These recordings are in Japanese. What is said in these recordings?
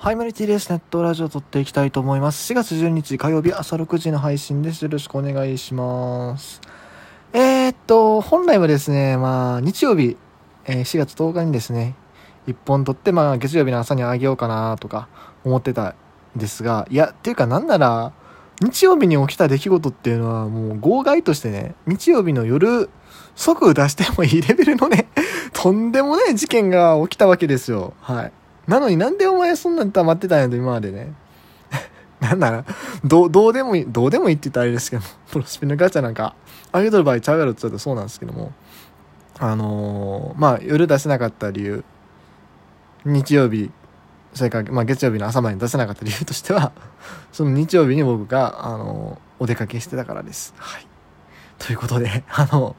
ハイマリティレースネットラジオ撮っていきたいと思います。4月12日火曜日朝6時の配信です。よろしくお願いします。えー、っと、本来はですね、まあ、日曜日、えー4月10日にですね、1本撮って、まあ、月曜日の朝にあげようかなとか思ってたんですが、いや、っていうかなんなら、日曜日に起きた出来事っていうのはもう号外としてね、日曜日の夜、即出してもいいレベルのね、とんでもない事件が起きたわけですよ。はい。なのになんでお前そんなに溜まってたんやと今までね。なんなら、どう、どうでもいい、どうでもいいって言ったらあれですけど、プロスピのガチャなんか、あげとる場合ちゃうやろって言ったらそうなんですけども、あのーまあ夜出せなかった理由、日曜日、それから、まあ月曜日の朝までに出せなかった理由としては、その日曜日に僕が、あのーお出かけしてたからです。はい。ということで、あの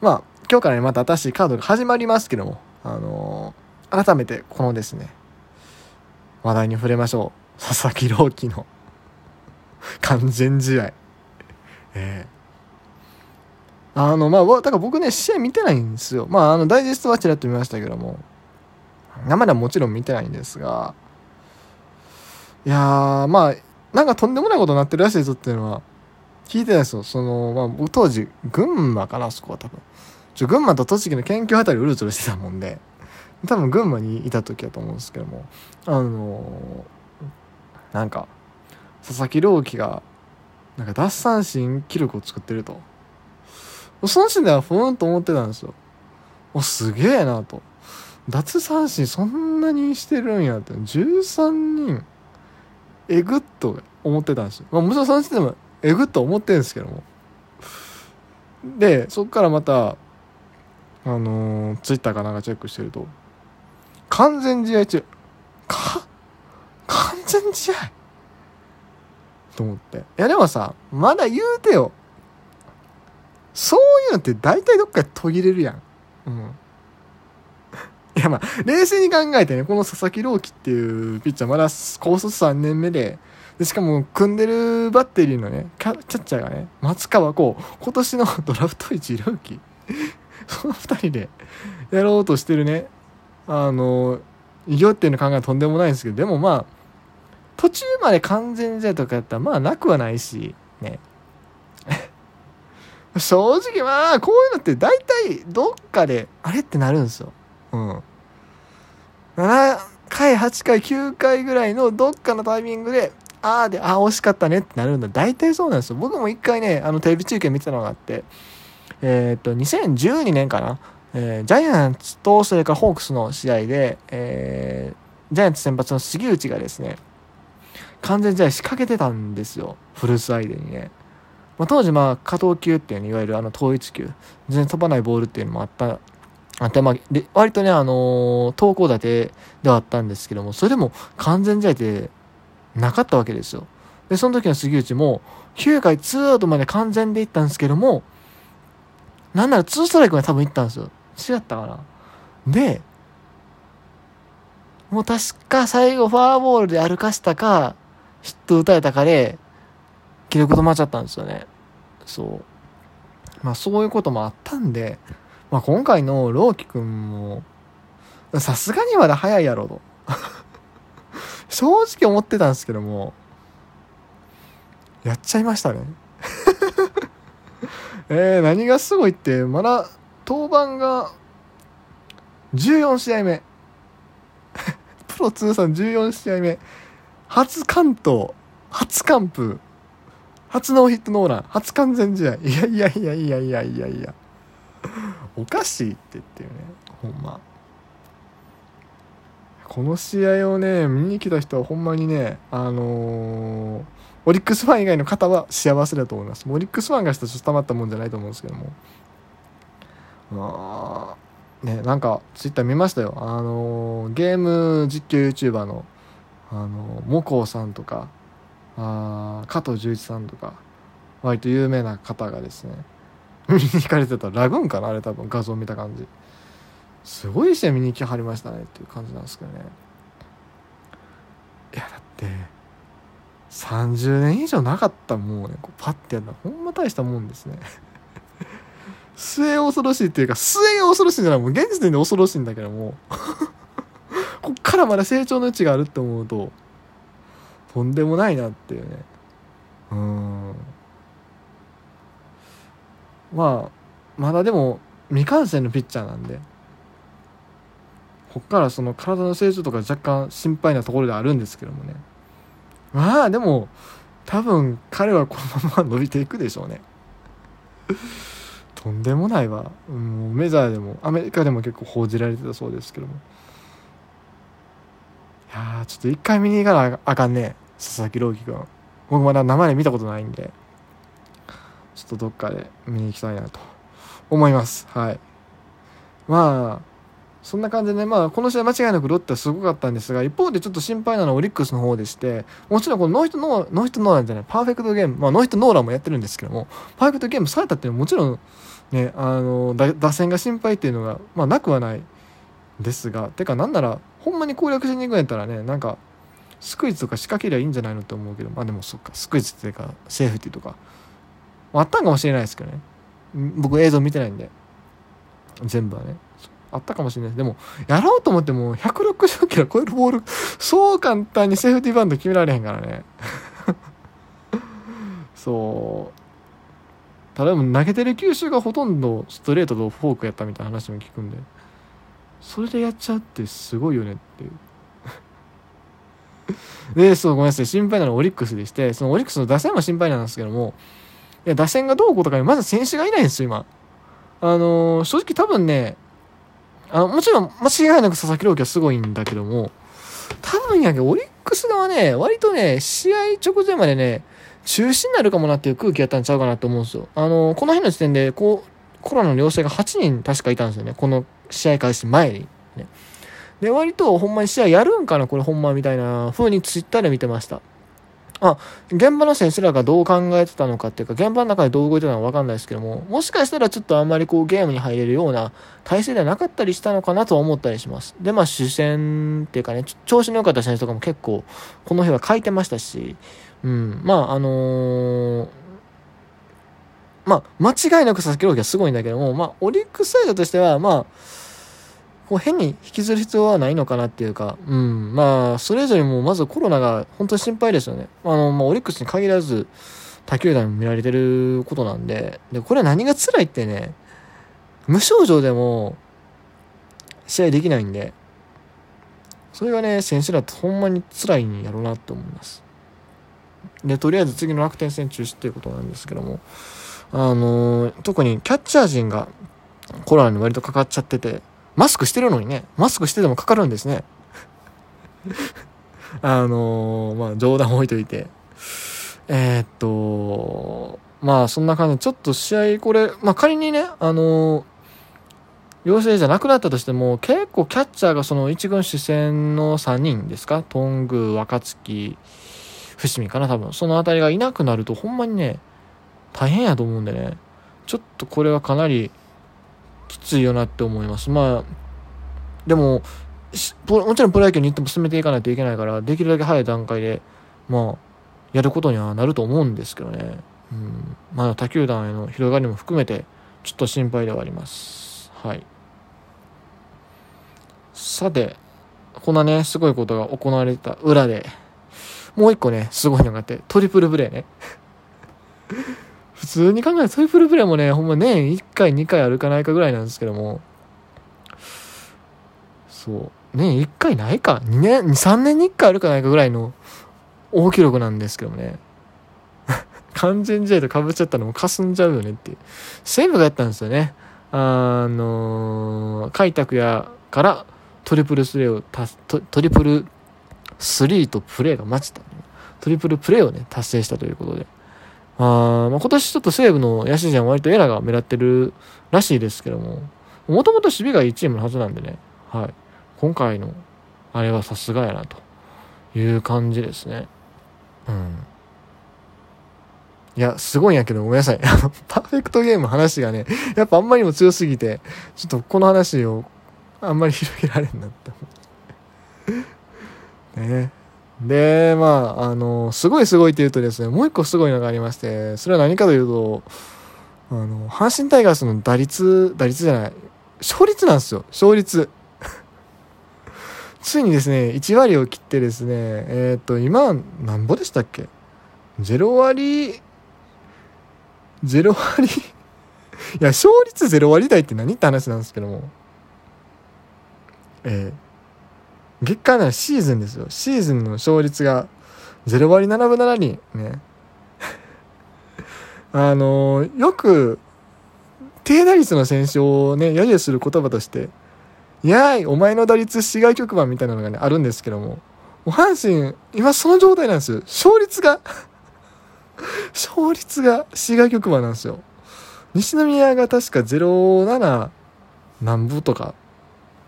まあ、今日からね、また新しいカードが始まりますけども、あのー改めてこのですね、話題に触れましょう。佐々木朗希の 完全試合。ええあの、まあ、だから僕ね、試合見てないんですよ。まあ、あの、ダイジェストはちらっと見ましたけども、生ではもちろん見てないんですが、いや、まあ、なんかとんでもないことになってるらしいぞっていうのは、聞いてたんですよ。その、まあ、僕当時、群馬かな、そこは多分。ちょ、群馬と栃木の県境あたりうろちょろしてたもんで、多分群馬にいた時だと思うんですけども、あのーなんか、佐々木朗希が、なんか奪三振記録を作ってると。その時点ではふーんと思ってたんですよ。お、すげえなと。奪三振そんなにしてるんやって。13人、えぐっと思ってたんですよ。まあもちろんその時点でもえぐっと思ってるんですけども。で、そっからまた、あのー、ツイッターかなんかチェックしてると、完全試合中、か、完全試合？と思って。いやでもさ、まだ言うてよ。そういうのって大体どっかで途切れるやん。うん。いやまあ、冷静に考えてね、この佐々木朗希っていうピッチャーまだ高卒3年目で、で、しかも組んでるバッテリーのね、キャキャッチャーがね、松川こう、今年のドラフト1ルーキー。その二人でやろうとしてるね、あの、偉業っていうの考えはとんでもないんですけど、でもまあ、途中まで完全試合とかやったらまあなくはないし、ね。正直まあ、こういうのって大体どっかで、あれってなるんですよ。うん。7回、8回、9回ぐらいのどっかのタイミングで、ああで、ああ惜しかったねってなるんだ。大体そうなんですよ。僕も一回ね、あのテレビ中継見てたのがあって、えーっと、2012年かな。えージャイアンツとそれからホークスの試合で、えージャイアンツ先発の杉内がですね、完全試合仕掛けてたんですよ。フルス相手にね。まあ、当時まあ加藤球っていうねいわゆるあの統一球全然飛ばないボールっていうのもあったあってまあで割とねあのー投稿立てではあったんですけどもそれでも完全試合ってなかったわけですよでその時の杉内も9回ツーアウトまで完全でいったんですけどもなんならツーストライクまで多分いったんですよ違ったかな？でもう確か最後フォアボールで歩かしたかヒット打たれたかで記録止まっちゃったんですよね。そう。まあそういうこともあったんで、まあ今回のローキ君も、さすがにまだ早いやろうと。正直思ってたんですけども、やっちゃいましたね。えー、何がすごいって、まだ登板が14試合目。プロ通算14試合目。初完投、初完封。初ノーヒットノーラン。初完全試合。いやいやいやいやいやいや。いやおかしいって言っていうね。ほんま。この試合をね見に来た人はほんまにねあのーオリックスファン以外の方は幸せだと思います。オリックスファンがしたらちょっとたまったもんじゃないと思うんですけども。あねなんかツイッター見ましたよ。あのゲーム実況 YouTuber のあのモコウさんとかあー加藤十一さんとか割と有名な方がですね 見に行かれてた。ラグーンかなあれ多分画像見た感じ。すごい試合見に行きはりましたねっていう感じなんですけどね。いやだって30年以上なかったもうねこうパッてやるのはほんま大したもんですね。末恐ろしいっていうか末恐ろしいんじゃないもう現時点で恐ろしいんだけども。こっからまだ成長の余地があるって思うととんでもないなっていうね。うん。まあまだでも未完成のピッチャーなんでこっからその体の成長とか若干心配なところであるんですけどもね。まあでも多分彼はこのまま伸びていくでしょうね。とんでもないわ、うん、メジャーでもアメリカでも結構報じられてたそうですけども。いやちょっと一回見に行かなあかんね佐々木朗希君。僕まだ生で見たことないんでちょっとどっかで見に行きたいなと思います。はい。まあそんな感じでね、まあ、この試合間違いなくロッテはすごかったんですが、一方でちょっと心配なのはオリックスの方でして、もちろんこのノーヒットノーノーヒットノーランじゃない、パーフェクトゲーム、まあ、ノーヒットノーランもやってるんですけども、パーフェクトゲームされたっていうのはもちろん、ね、あの、打線が心配っていうのが、まあ、なくはないですが、てか、なんなら、ほんまに攻略しに行くんやったらね、なんか、スクイズとか仕掛けりゃいいんじゃないのって思うけど、まあでもそっか、スクイズっていうか、セーフティーとか、あったんかもしれないですけどね。僕映像見てないんで、全部はね。あったかもしれないです。でも、やろうと思っても、160キロ超えるボール、そう簡単にセーフティーバンド決められへんからね。そう。ただも投げてる球種がほとんどストレートとフォークやったみたいな話も聞くんで、それでやっちゃうってすごいよねっていう。で、そう、ごめんなさい。心配なのはオリックスでして、そのオリックスの打線も心配なんですけども、いや、打線がどうこうとかにまず選手がいないんですよ、今。あのー、正直多分ね、あの、もちろん、間違いなく佐々木朗希はすごいんだけども、多分やけど、オリックス側ね、割とね、試合直前までね、中止になるかもなっていう空気やったんちゃうかなと思うんですよ。あの、この日の時点で、こう、コロナの陽性が8人確かいたんですよね。この試合開始前に。ね。で、割とほんまに試合やるんかな、これほんまみたいな風にツイッターで見てました。あ、現場の選手らがどう考えてたのかっていうか、現場の中でどう動いてたのかわかんないですけども、もしかしたらちょっとあんまりこうゲームに入れるような体制ではなかったりしたのかなとは思ったりします。で、まあ主戦っていうかね、調子の良かった選手とかも結構、この日は書いてましたし、うん、まああのー、まあ、間違いなく佐々木朗希はすごいんだけども、まあ、オリックスサイドとしては、まあ、こう変に引きずる必要はないのかなっていうか、うん、まあ、それぞれもまずコロナが本当に心配ですよね。あの、まあ、オリックスに限らず、他球団も見られてることなんで、で、これは何が辛いってね、無症状でも試合できないんで、それがね、選手らってほんまに辛いんやろうなって思います。で、とりあえず次の楽天戦中止っていうことなんですけども、あのー、特にキャッチャー陣がコロナに割とかかっちゃってて、マスクしてるのにね、マスクしててもかかるんですね。あのー、まあ冗談置いといて。えー、っと、まあそんな感じで、ちょっと試合これ、まあ仮にね、あのー、陽性じゃなくなったとしても、結構キャッチャーがその一軍主戦の3人ですか？頓宮、若月、伏見かな多分。その辺りがいなくなるとほんまにね、大変やと思うんでね。ちょっとこれはかなりきついよなって思います。まあ、でも、もちろんプロ野球に行っても進めていかないといけないから、できるだけ早い段階で、まあ、やることにはなると思うんですけどね。うん。まあ、他球団への広がりも含めて、ちょっと心配ではあります。はい。さて、こんなね、すごいことが行われた裏で、もう一個ね、すごいのがあって、トリプルプレイね。普通に考えるトリプルプレイもね、ほんま年1回2回あるかないかぐらいなんですけども、そう、年1回ないか、2年、3年に1回あるかないかぐらいの大記録なんですけどもね。完全試合とかぶっちゃったのも霞んじゃうよねっていう。西武がやったんですよね。あのー、開拓やからトリプルスレーをト、トリプルスリーとプレーが待ちた、トリプルプレーをね、達成したということで。あまあ、今年ちょっと西武の野手陣は割とエラが目立ってるらしいですけども、もともと守備がいいチームのはずなんでね、はい。今回の、あれはさすがやな、という感じですね。うん。いや、すごいんやけど、ごめんなさい。あの、パーフェクトゲーム話がね、やっぱあんまりにも強すぎて、ちょっとこの話をあんまり広げられんなって思って。ねで、まあ、あの、すごいすごいって言うとですね、もう一個すごいのがありまして、それは何かというと、あの、阪神タイガースの打率、打率じゃない、勝率なんですよ、勝率。ついにですね、1割を切ってですね、えー、っと、今、なんぼでしたっけ ?0 割、0割？いや、勝率0割台って何って話なんですけども。えー、月間ならシーズンですよ。シーズンの勝率が0割7分7厘。ね。あのー、よく、低打率の選手をね、揶揄する言葉として、やーい、お前の打率市外局番みたいなのがね、あるんですけども、もう阪神、今その状態なんですよ。勝率が 勝率が市外局番なんですよ。西宮が確か07何部とか、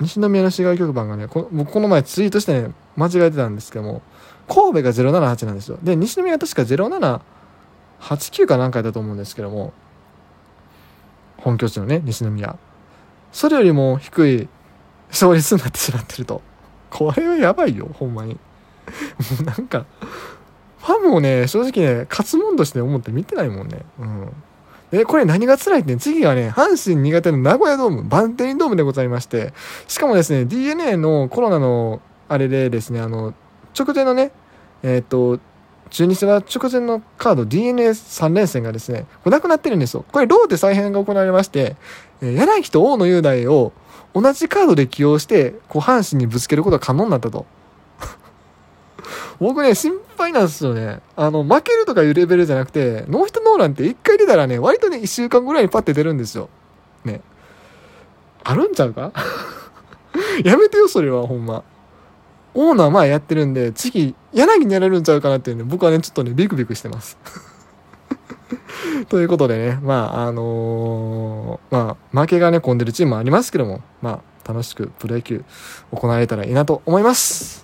西宮の市外局番がね、このこの前ツイートしてね、間違えてたんですけども、神戸が078なんですよ。で、西宮は確か0789か何回だと思うんですけども、本拠地のね、西宮。それよりも低い勝率になってしまってると。これはやばいよ、ほんまに。もうなんか、ファンもね、正直ね、勝つもんとして思って見てないもんね。うん。で、これ何が辛いって、次がね、阪神苦手の名古屋ドーム、バンテリンドームでございまして、しかもですね、DNA のコロナのあれでですね、あの、直前のね、えっ、と、中日は直前のカード DNA3 連戦がですね、これなくなってるんですよ。これローで再編が行われまして、えー、柳と大野雄大を同じカードで起用して、こう阪神にぶつけることが可能になったと。僕ね、心配なんですよね。あの、負けるとかいうレベルじゃなくて、ノーヒットノーランって一回出たらね、割とね、一週間ぐらいにパッて出るんですよ。ね。あるんちゃうか？やめてよ、それは、ほんま。オーナー前やってるんで、次、柳にやれるんちゃうかなっていうね、僕はね、ちょっとね、ビクビクしてます。ということでね、まあ、あのー、まあ、負けがね、込んでるチームもありますけども、まあ、楽しくプロ野球行われたらいいなと思います。